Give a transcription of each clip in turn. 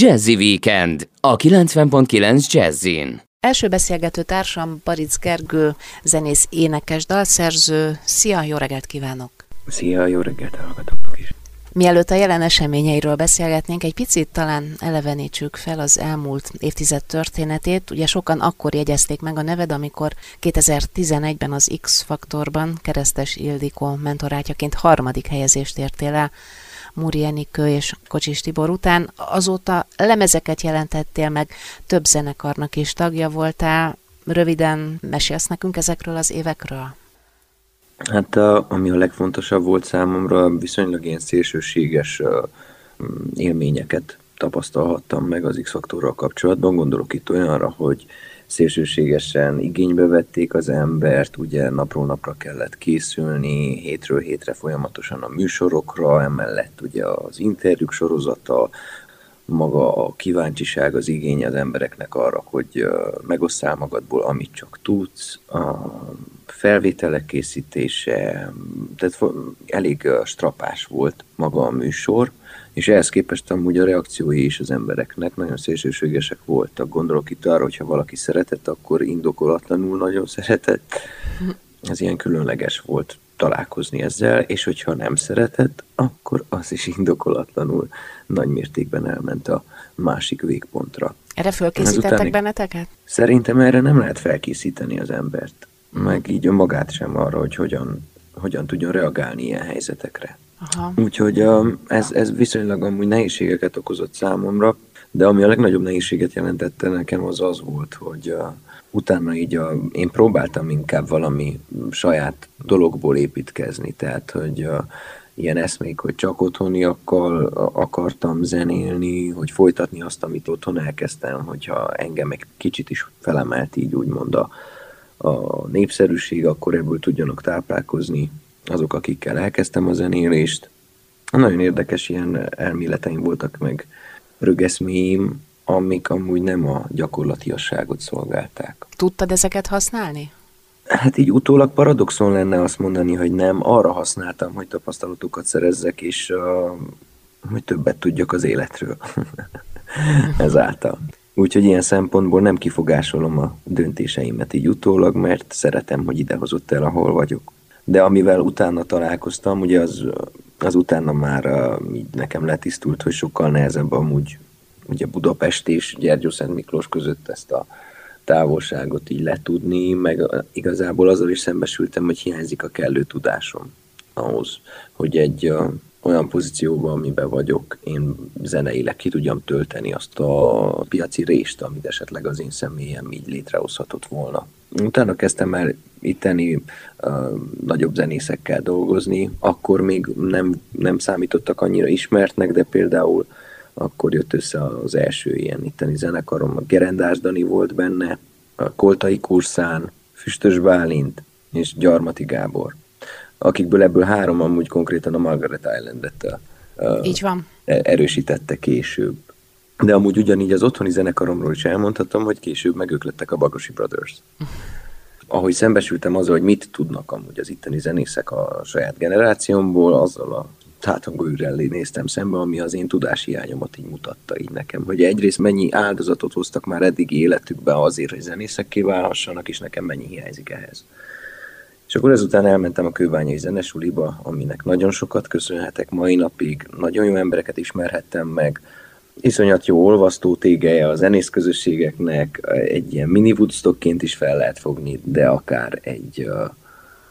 Jazzy Weekend a 90.9 Jazzin. Első beszélgető társam Baric Gergő, zenész, énekes, dalszerző. Szia, jó reggelt kívánok! Szia, jó reggelt hallgatóknak is! Mielőtt a jelen eseményeiről beszélgetnénk, egy picit talán elevenítsük fel az elmúlt évtized történetét. Ugye sokan akkor jegyezték meg a neved, amikor 2011-ben az X-faktorban Keresztes Ildikó mentorátjaként harmadik helyezést értél el. Múri Enikő és Kocsis Tibor után. Azóta lemezeket jelentettél meg, több zenekarnak is tagja voltál. Röviden mesélsz nekünk ezekről az évekről? Hát a, ami a legfontosabb volt számomra, viszonylag ilyen szélsőséges uh, élményeket tapasztalhattam meg az X-faktorral kapcsolatban. Gondolok itt olyanra, hogy szélsőségesen igénybe vették az embert, ugye napról napra kellett készülni, hétről hétre folyamatosan a műsorokra, emellett ugye az interjúk sorozata, maga a kíváncsiság, az igény az embereknek arra, hogy megosszál magadból, amit csak tudsz, a felvételek készítése, tehát elég strapás volt maga a műsor, és ehhez képest amúgy a reakciói is az embereknek nagyon szélsőségesek voltak. Gondolok itt arra, hogyha valaki szeretett, akkor indokolatlanul nagyon szeretett. Ez ilyen különleges volt találkozni ezzel, és hogyha nem szeretett, akkor az is indokolatlanul nagy mértékben elment a másik végpontra. Erre fölkészítettek Ezután, benneteket? Szerintem erre nem lehet felkészíteni az embert, meg így magát sem arra, hogy hogyan, hogyan tudjon reagálni ilyen helyzetekre. Aha. Úgyhogy ez, ez viszonylag amúgy nehézségeket okozott számomra, de ami a legnagyobb nehézséget jelentette nekem az az volt, hogy utána így a, én próbáltam inkább valami saját dologból építkezni, tehát hogy a, ilyen eszmék, hogy csak otthoniakkal akartam zenélni, hogy folytatni azt, amit otthon elkezdtem, hogyha engem egy kicsit is felemelt így úgymond a, a népszerűség, akkor ebből tudjanak táplálkozni azok, akikkel elkezdtem a zenélést. Nagyon érdekes ilyen elméleteim voltak meg rögeszméim, amik amúgy nem a gyakorlatiasságot szolgálták. Tudtad ezeket használni? Hát így utólag paradoxon lenne azt mondani, hogy nem. Arra használtam, hogy tapasztalatokat szerezzek, és uh, hogy többet tudjak az életről. Ezáltal. Úgyhogy ilyen szempontból nem kifogásolom a döntéseimet így utólag, mert szeretem, hogy idehozott el, ahol vagyok. De amivel utána találkoztam, ugye az, az utána már így nekem letisztult, hogy sokkal nehezebb amúgy ugye Budapest és Gyergyó Szent Miklós között ezt a távolságot így letudni, meg igazából azzal is szembesültem, hogy hiányzik a kellő tudásom ahhoz, hogy egy olyan pozícióban, amiben vagyok, én zeneileg ki tudjam tölteni azt a piaci rést, amit esetleg az én személyem így létrehozhatott volna. Utána kezdtem el itteni uh, nagyobb zenészekkel dolgozni, akkor még nem, nem számítottak annyira ismertnek, de például akkor jött össze az első ilyen itteni zenekarom, a Gerendás Dani volt benne, a Koltai Kurszán, Füstös Bálint és Gyarmati Gábor, akikből ebből három amúgy konkrétan a Margaret Islandet uh, Így van. Erősítette később. De amúgy ugyanígy az otthoni zenekaromról is elmondhatom, hogy később meg ők lettek a Bagosi Brothers. Ahogy szembesültem azzal, hogy mit tudnak amúgy az itteni zenészek a saját generációmból, azzal a tátongó ürellé néztem szembe, ami az én tudáshiányomat így mutatta így nekem, hogy egyrészt mennyi áldozatot hoztak már eddig életükbe azért, hogy zenészekké válhassanak, és nekem mennyi hiányzik ehhez. És akkor ezután elmentem a kőbányai zenesuliba, aminek nagyon sokat köszönhetek. Mai napig, nagyon jó embereket ismerhettem meg, iszonyat jó olvasztó tégeje a zenész közösségeknek, egy ilyen mini Woodstockként is fel lehet fogni, de akár egy,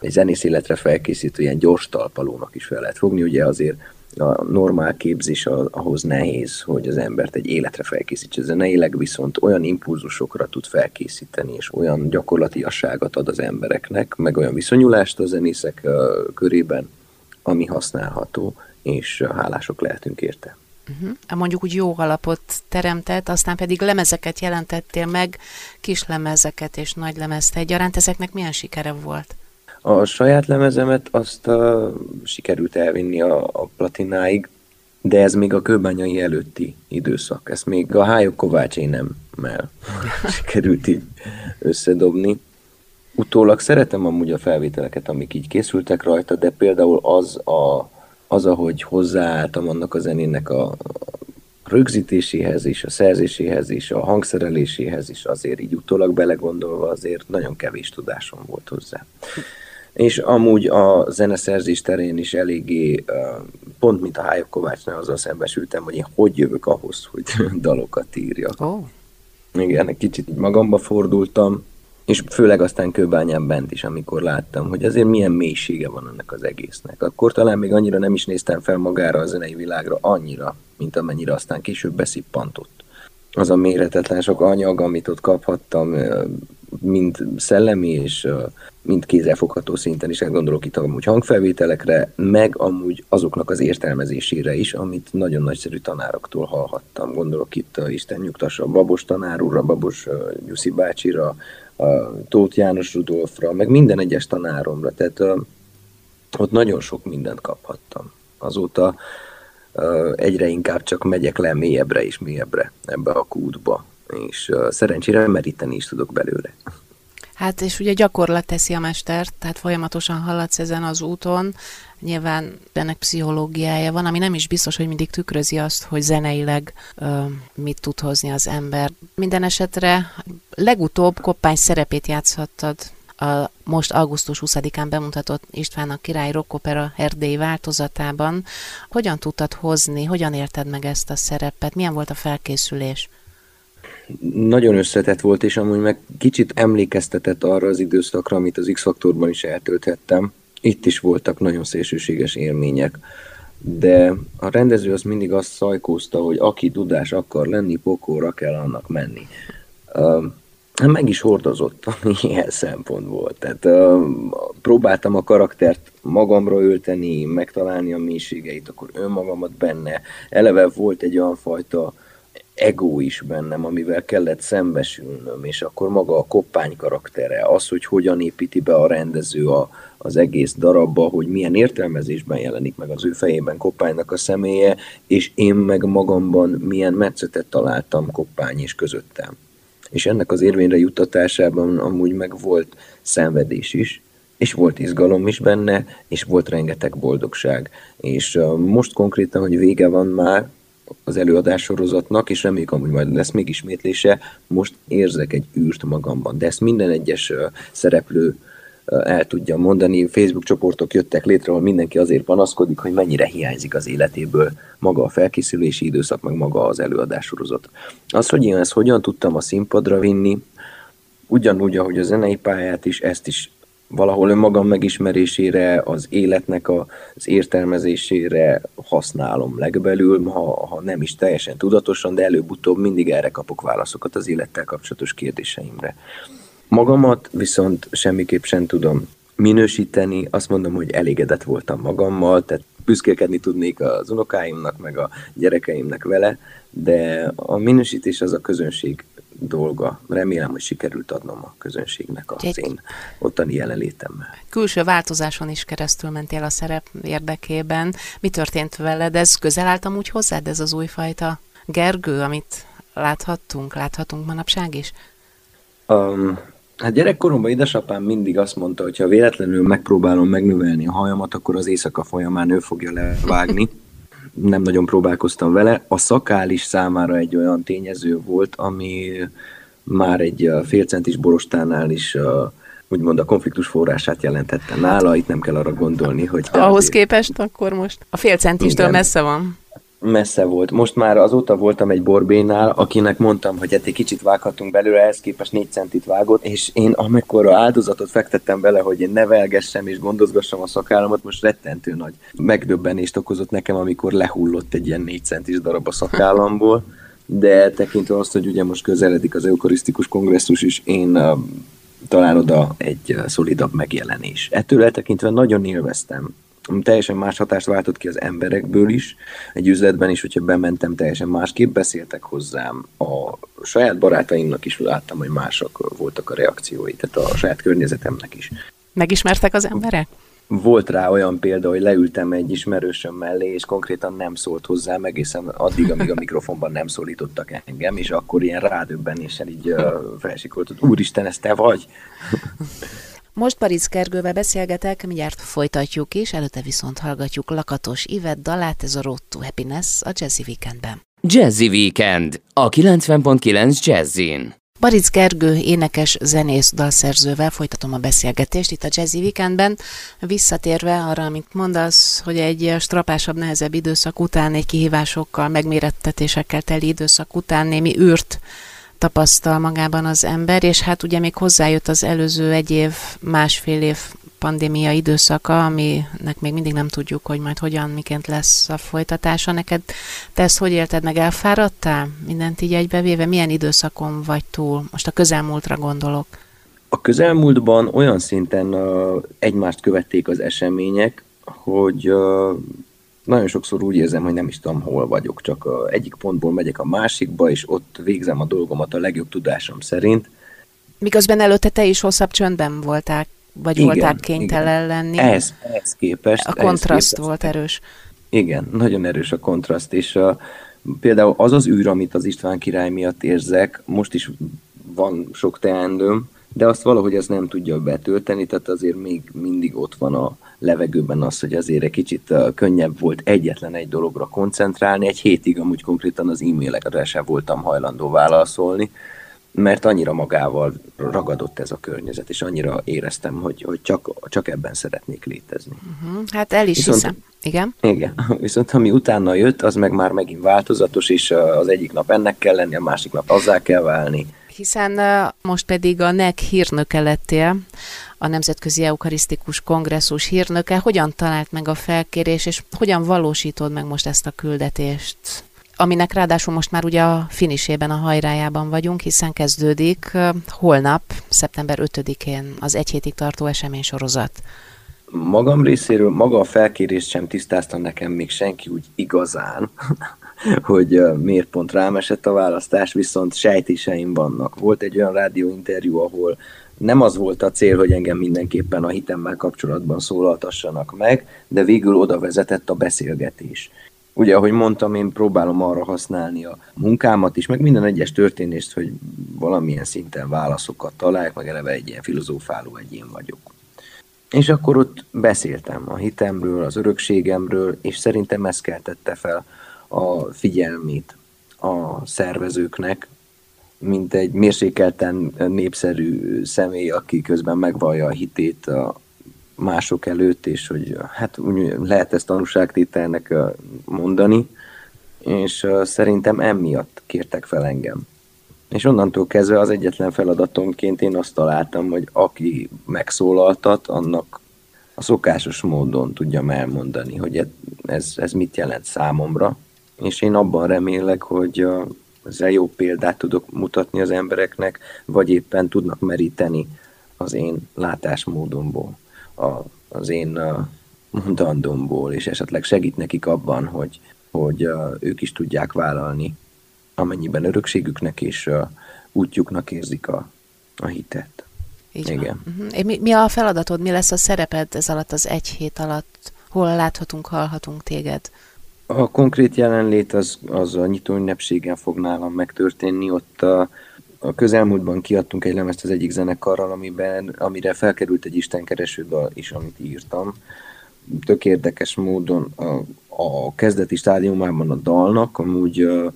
egy zenész életre felkészítő ilyen gyors talpalónak is fel lehet fogni, ugye azért a normál képzés ahhoz nehéz, hogy az embert egy életre felkészítse zeneileg, viszont olyan impulzusokra tud felkészíteni, és olyan gyakorlatiasságot ad az embereknek, meg olyan viszonyulást a zenészek körében, ami használható, és hálások lehetünk érte. Uh-huh. Mondjuk úgy jó alapot teremtett, aztán pedig lemezeket jelentettél meg, kis lemezeket és nagy lemezt egyaránt. Ezeknek milyen sikere volt? A saját lemezemet azt uh, sikerült elvinni a, a platináig, de ez még a kőbányai előtti időszak. Ezt még a Hályok Kovácsé nem mell sikerült így összedobni. Utólag szeretem amúgy a felvételeket, amik így készültek rajta, de például az a az, ahogy hozzáálltam annak a zenének a, rögzítéséhez is, a szerzéséhez is, a hangszereléséhez is azért így utólag belegondolva azért nagyon kevés tudásom volt hozzá. És amúgy a zeneszerzés terén is eléggé, pont mint a Hályok Kovácsnál azzal szembesültem, hogy én hogy jövök ahhoz, hogy dalokat írjak. Oh. Igen, kicsit így magamba fordultam, és főleg aztán kőbányán bent is, amikor láttam, hogy azért milyen mélysége van ennek az egésznek. Akkor talán még annyira nem is néztem fel magára a zenei világra, annyira, mint amennyire aztán később beszippantott. Az a méretetlen sok anyag, amit ott kaphattam, mind szellemi és mind kézzelfogható szinten is, hát gondolok itt amúgy hangfelvételekre, meg amúgy azoknak az értelmezésére is, amit nagyon nagyszerű tanároktól hallhattam. Gondolok itt a Isten nyugtassa a Babos tanár úrra, Babos Nyuszi bácsira, a Tóth János Rudolfra, meg minden egyes tanáromra, tehát ott nagyon sok mindent kaphattam. Azóta egyre inkább csak megyek le mélyebbre és mélyebbre ebbe a kútba, és szerencsére meríteni is tudok belőle. Hát és ugye gyakorlat teszi a mestert, tehát folyamatosan haladsz ezen az úton, nyilván ennek pszichológiája van, ami nem is biztos, hogy mindig tükrözi azt, hogy zeneileg ö, mit tud hozni az ember. Minden esetre legutóbb koppány szerepét játszhattad a most augusztus 20-án bemutatott István a király rockopera erdélyi változatában. Hogyan tudtad hozni, hogyan érted meg ezt a szerepet, milyen volt a felkészülés? Nagyon összetett volt, és amúgy meg kicsit emlékeztetett arra az időszakra, amit az X-faktorban is eltölthettem. Itt is voltak nagyon szélsőséges élmények, de a rendező az mindig azt szajkózta, hogy aki tudás akar lenni, pokóra kell annak menni. Uh, meg is hordozott ilyen szempontból. Tehát uh, próbáltam a karaktert magamra ölteni, megtalálni a mélységeit, akkor önmagamat benne. Eleve volt egy olyan fajta ego is bennem, amivel kellett szembesülnöm, és akkor maga a koppány karaktere, az, hogy hogyan építi be a rendező a, az egész darabba, hogy milyen értelmezésben jelenik meg az ő fejében koppánynak a személye, és én meg magamban milyen metszetet találtam koppány és közöttem. És ennek az érvényre juttatásában amúgy meg volt szenvedés is, és volt izgalom is benne, és volt rengeteg boldogság. És most konkrétan, hogy vége van már, az előadás sorozatnak, és reméljük amúgy majd lesz még ismétlése, most érzek egy űrt magamban, de ezt minden egyes szereplő el tudja mondani. Facebook csoportok jöttek létre, ahol mindenki azért panaszkodik, hogy mennyire hiányzik az életéből maga a felkészülési időszak, meg maga az előadássorozat. Az, hogy én ezt hogyan tudtam a színpadra vinni, ugyanúgy, ahogy a zenei pályát is, ezt is valahol önmagam megismerésére, az életnek a, az értelmezésére használom legbelül, ha, ha nem is teljesen tudatosan, de előbb-utóbb mindig erre kapok válaszokat az élettel kapcsolatos kérdéseimre. Magamat viszont semmiképp sem tudom minősíteni, azt mondom, hogy elégedett voltam magammal, tehát büszkélkedni tudnék az unokáimnak, meg a gyerekeimnek vele, de a minősítés az a közönség dolga. Remélem, hogy sikerült adnom a közönségnek az Egy én ottani jelenlétemmel. Külső változáson is keresztül mentél a szerep érdekében. Mi történt veled? Ez közel álltam úgy hozzád, ez az újfajta Gergő, amit láthattunk, láthatunk manapság is? Um, hát gyerekkoromban édesapám mindig azt mondta, hogy ha véletlenül megpróbálom megnövelni a hajamat, akkor az éjszaka folyamán ő fogja levágni. Nem nagyon próbálkoztam vele. A szakál is számára egy olyan tényező volt, ami már egy félcentis borostánál is úgymond a konfliktus forrását jelentette nála, itt nem kell arra gondolni, hogy... Ahhoz képest akkor most a félcentistől messze van messze volt. Most már azóta voltam egy borbénál, akinek mondtam, hogy hát egy kicsit vághatunk belőle, ehhez képest négy centit vágott, és én amekkora áldozatot fektettem bele, hogy én nevelgessem és gondozgassam a szakállamat, most rettentő nagy megdöbbenést okozott nekem, amikor lehullott egy ilyen négy centis darab a szakállamból, de tekintve azt, hogy ugye most közeledik az eukarisztikus kongresszus is, én talán oda egy szolidabb megjelenés. Ettől eltekintve nagyon élveztem teljesen más hatást váltott ki az emberekből is. Egy üzletben is, hogyha bementem, teljesen másképp beszéltek hozzám. A saját barátaimnak is láttam, hogy mások voltak a reakciói, tehát a saját környezetemnek is. Megismertek az emberek? Volt rá olyan példa, hogy leültem egy ismerősöm mellé, és konkrétan nem szólt hozzám egészen addig, amíg a mikrofonban nem szólítottak engem, és akkor ilyen rádöbbenéssel így uh, felsikolt, hogy úristen, ez te vagy? Most Paris Kergővel beszélgetek, mindjárt folytatjuk is, előtte viszont hallgatjuk Lakatos Ivet dalát, ez a Road to Happiness a Jazzy Weekendben. Jazzy Weekend a 90.9 Jazzin. Baric Gergő énekes, zenész, dalszerzővel folytatom a beszélgetést itt a Jazzy Weekendben. Visszatérve arra, amit mondasz, hogy egy strapásabb, nehezebb időszak után, egy kihívásokkal, megmérettetésekkel teli időszak után némi űrt tapasztal magában az ember, és hát ugye még hozzájött az előző egy év, másfél év pandémia időszaka, aminek még mindig nem tudjuk, hogy majd hogyan, miként lesz a folytatása. Neked te ezt hogy élted meg? Elfáradtál? Mindent így egybevéve? Milyen időszakon vagy túl? Most a közelmúltra gondolok. A közelmúltban olyan szinten uh, egymást követték az események, hogy uh, nagyon sokszor úgy érzem, hogy nem is tudom, hol vagyok, csak egyik pontból megyek a másikba, és ott végzem a dolgomat a legjobb tudásom szerint. Miközben előtte te is hosszabb csöndben voltál vagy igen, voltál kénytelen igen. lenni. Ehhez, ehhez képest. A kontraszt képest, volt erős. Igen, nagyon erős a kontraszt, és a, például az az űr, amit az István király miatt érzek, most is van sok teendőm, de azt valahogy ez nem tudja betölteni, tehát azért még mindig ott van a levegőben az, hogy azért egy kicsit könnyebb volt egyetlen egy dologra koncentrálni. Egy hétig amúgy konkrétan az e-mailekre sem voltam hajlandó válaszolni, mert annyira magával ragadott ez a környezet, és annyira éreztem, hogy, hogy csak, csak ebben szeretnék létezni. Uh-huh. Hát el is viszont, hiszem. Igen? Igen. Viszont ami utána jött, az meg már megint változatos, és az egyik nap ennek kell lenni, a másik nap azzá kell válni. Hiszen most pedig a NEC hírnöke lettél, a Nemzetközi Eukarisztikus Kongresszus hírnöke. Hogyan talált meg a felkérés, és hogyan valósítod meg most ezt a küldetést? aminek ráadásul most már ugye a finisében, a hajrájában vagyunk, hiszen kezdődik holnap, szeptember 5-én az egy hétig tartó eseménysorozat. Magam részéről maga a felkérést sem tisztázta nekem még senki úgy igazán, hogy miért pont rám esett a választás, viszont sejtéseim vannak. Volt egy olyan rádióinterjú, ahol nem az volt a cél, hogy engem mindenképpen a hitemmel kapcsolatban szólaltassanak meg, de végül oda vezetett a beszélgetés. Ugye, ahogy mondtam, én próbálom arra használni a munkámat is, meg minden egyes történést, hogy valamilyen szinten válaszokat találjak, meg eleve egy ilyen filozófáló egyén vagyok. És akkor ott beszéltem a hitemről, az örökségemről, és szerintem ez keltette fel a figyelmét a szervezőknek, mint egy mérsékelten népszerű személy, aki közben megvallja a hitét a, mások előtt, és hogy hát úgy lehet ezt tanúságtételnek mondani, és szerintem emiatt kértek fel engem. És onnantól kezdve az egyetlen feladatomként én azt találtam, hogy aki megszólaltat, annak a szokásos módon tudjam elmondani, hogy ez, ez mit jelent számomra, és én abban remélek, hogy ezzel jó példát tudok mutatni az embereknek, vagy éppen tudnak meríteni az én látásmódomból a, az én mondandómból, és esetleg segít nekik abban, hogy, hogy ők is tudják vállalni, amennyiben örökségüknek és útjuknak érzik a, a hitet. Így Igen. Uh-huh. Mi, mi a feladatod, mi lesz a szereped ez alatt az egy hét alatt? Hol láthatunk, hallhatunk téged? A konkrét jelenlét az, az a nyitó ünnepségen fog nálam megtörténni, ott a, a közelmúltban kiadtunk egy lemezt az egyik zenekarral, amiben, amire felkerült egy istenkereső dal is, amit írtam. Tök érdekes módon a, a kezdeti stádiumában a dalnak amúgy a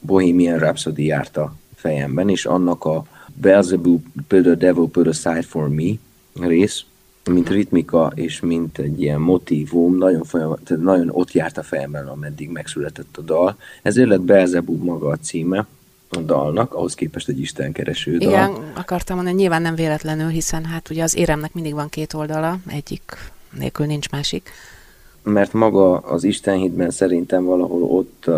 Bohemian Rhapsody járt a fejemben, és annak a Beelzebub put the devil put aside for me rész, mint ritmika és mint egy ilyen motívum, nagyon, folyamat, nagyon ott járt a fejemben, ameddig megszületett a dal. Ezért lett Beelzebub maga a címe, a dalnak, ahhoz képest egy istenkereső dal. Igen, akartam mondani, nyilván nem véletlenül, hiszen hát ugye az éremnek mindig van két oldala, egyik nélkül nincs másik. Mert maga az istenhitben szerintem valahol ott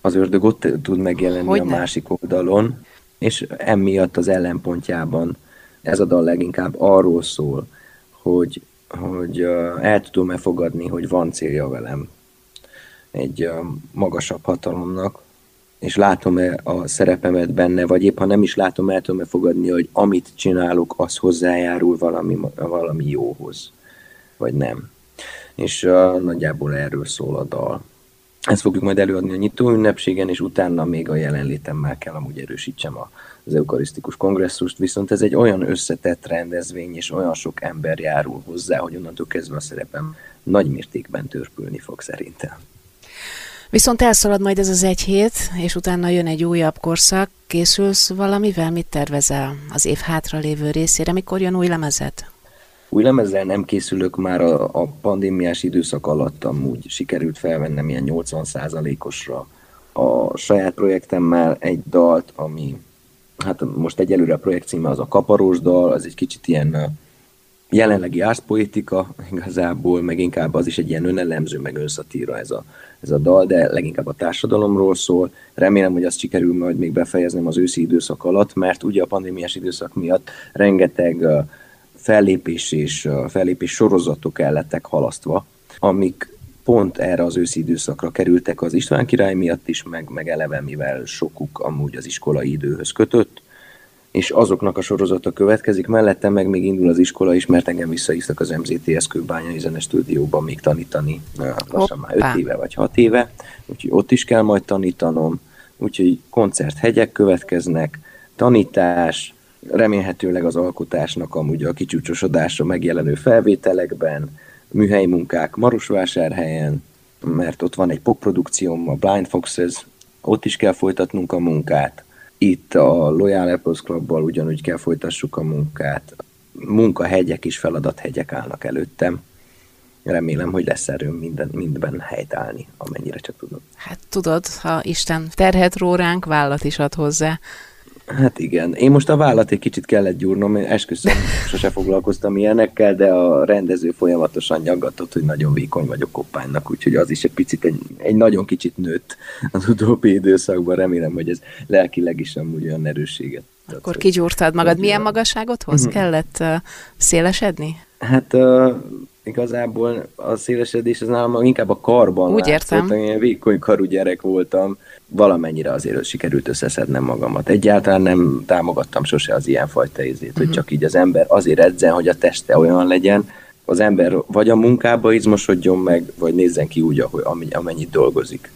az ördög ott tud megjelenni Hogyne? a másik oldalon, és emiatt az ellenpontjában ez a dal leginkább arról szól, hogy, hogy el tudom-e fogadni, hogy van célja velem egy magasabb hatalomnak, és látom-e a szerepemet benne, vagy épp ha nem is látom, el tudom-e fogadni, hogy amit csinálok, az hozzájárul valami, valami jóhoz, vagy nem. És uh, nagyjából erről szól a dal. Ezt fogjuk majd előadni a nyitó ünnepségen, és utána még a jelenlétemmel kell amúgy erősítsem az eukarisztikus kongresszust, viszont ez egy olyan összetett rendezvény, és olyan sok ember járul hozzá, hogy onnantól kezdve a szerepem nagy mértékben törpülni fog szerintem. Viszont elszalad majd ez az egy hét, és utána jön egy újabb korszak. Készülsz valamivel? Mit tervezel az év hátra lévő részére? Mikor jön új lemezet? Új lemezzel nem készülök már a, a pandémiás időszak alatt, amúgy sikerült felvennem ilyen 80%-osra a saját projektemmel egy dalt, ami hát most egyelőre a projekt címe az a kaparós dal, az egy kicsit ilyen jelenlegi árszpoetika igazából, meg inkább az is egy ilyen önelemző, meg önszatíra ez a, ez a dal, de leginkább a társadalomról szól. Remélem, hogy azt sikerül majd még befejeznem az őszi időszak alatt, mert ugye a pandémiás időszak miatt rengeteg fellépés és fellépés sorozatok el lettek halasztva, amik pont erre az őszi időszakra kerültek az István király miatt is, meg, meg eleve, mivel sokuk amúgy az iskolai időhöz kötött, és azoknak a sorozata következik, mellette meg még indul az iskola is, mert engem visszahívtak az MZTS Kőbányai Zenestúdióban még tanítani, lassan már 5 éve vagy 6 éve, úgyhogy ott is kell majd tanítanom, úgyhogy koncerthegyek következnek, tanítás, remélhetőleg az alkotásnak amúgy a kicsúcsosodása megjelenő felvételekben, műhelyi munkák Marosvásárhelyen, mert ott van egy popprodukcióm, a Blind Foxes, ott is kell folytatnunk a munkát. Itt a Loyal Apples Clubbal ugyanúgy kell folytassuk a munkát. Munkahegyek és feladathegyek állnak előttem. Remélem, hogy lesz erőm minden, mindben helytállni, amennyire csak tudok. Hát tudod, ha Isten terhet ró ránk, vállat is ad hozzá. Hát igen. Én most a vállat egy kicsit kellett gyúrnom, én esküszöm, sose foglalkoztam ilyenekkel, de a rendező folyamatosan nyaggatott, hogy nagyon vékony vagyok koppánynak, úgyhogy az is egy picit, egy, egy nagyon kicsit nőtt az utóbbi időszakban. Remélem, hogy ez lelkileg is amúgy olyan erősséget. Akkor kigyúrtad magad. Milyen magasságot hoz? Uh-huh. Kellett uh, szélesedni? Hát uh, igazából a szélesedés az nálam inkább a karban Úgy értem. Én vékony karú gyerek voltam, valamennyire azért sikerült összeszednem magamat. Egyáltalán nem támogattam sose az ilyenfajta ízét, uh-huh. hogy mhm. csak így az ember azért edzen, hogy a teste olyan legyen, az ember vagy a munkába izmosodjon meg, vagy nézzen ki úgy, ahogy, amennyit dolgozik.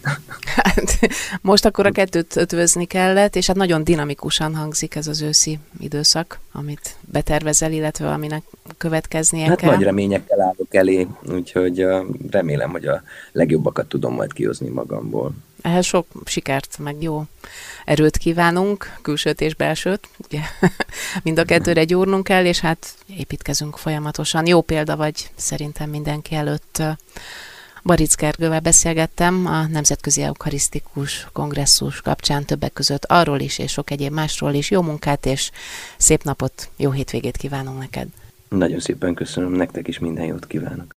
Hát, most akkor a kettőt ötvözni kellett, és hát nagyon dinamikusan hangzik ez az őszi időszak, amit betervezel, illetve aminek következnie hát kell. nagy reményekkel állok elé, úgyhogy remélem, hogy a legjobbakat tudom majd kihozni magamból. Ehhez sok sikert, meg jó erőt kívánunk, külsőt és belsőt, ugye mind a kettőre gyúrnunk kell, és hát építkezünk folyamatosan. Jó példa vagy szerintem mindenki előtt. Baric Gergővel beszélgettem a Nemzetközi Eukarisztikus Kongresszus kapcsán többek között arról is, és sok egyéb másról is. Jó munkát és szép napot, jó hétvégét kívánunk neked. Nagyon szépen köszönöm, nektek is minden jót kívánok.